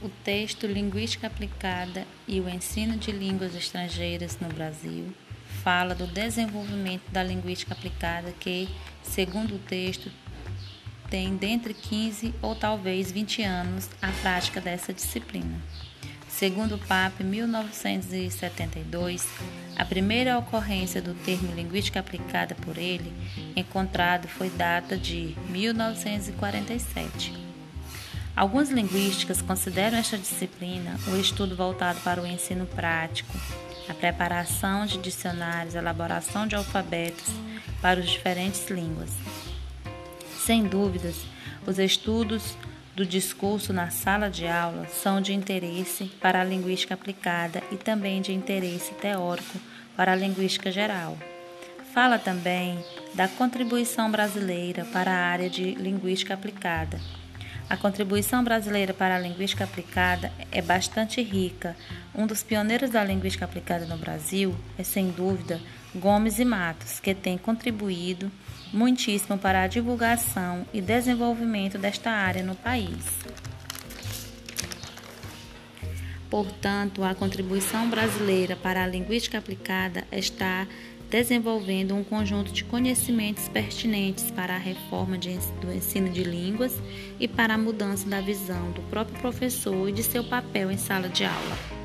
O texto Linguística Aplicada e o Ensino de Línguas Estrangeiras no Brasil fala do desenvolvimento da linguística aplicada que, segundo o texto, tem dentre 15 ou talvez 20 anos a prática dessa disciplina. Segundo o PAP 1972, a primeira ocorrência do termo linguística aplicada por ele encontrado foi data de 1947. Algumas linguísticas consideram esta disciplina o estudo voltado para o ensino prático, a preparação de dicionários, elaboração de alfabetos para as diferentes línguas. Sem dúvidas, os estudos do discurso na sala de aula são de interesse para a linguística aplicada e também de interesse teórico para a linguística geral. Fala também da contribuição brasileira para a área de linguística aplicada a contribuição brasileira para a linguística aplicada é bastante rica. Um dos pioneiros da linguística aplicada no Brasil é, sem dúvida, Gomes e Matos, que tem contribuído muitíssimo para a divulgação e desenvolvimento desta área no país. Portanto, a contribuição brasileira para a linguística aplicada está desenvolvendo um conjunto de conhecimentos pertinentes para a reforma de, do ensino de línguas e para a mudança da visão do próprio professor e de seu papel em sala de aula.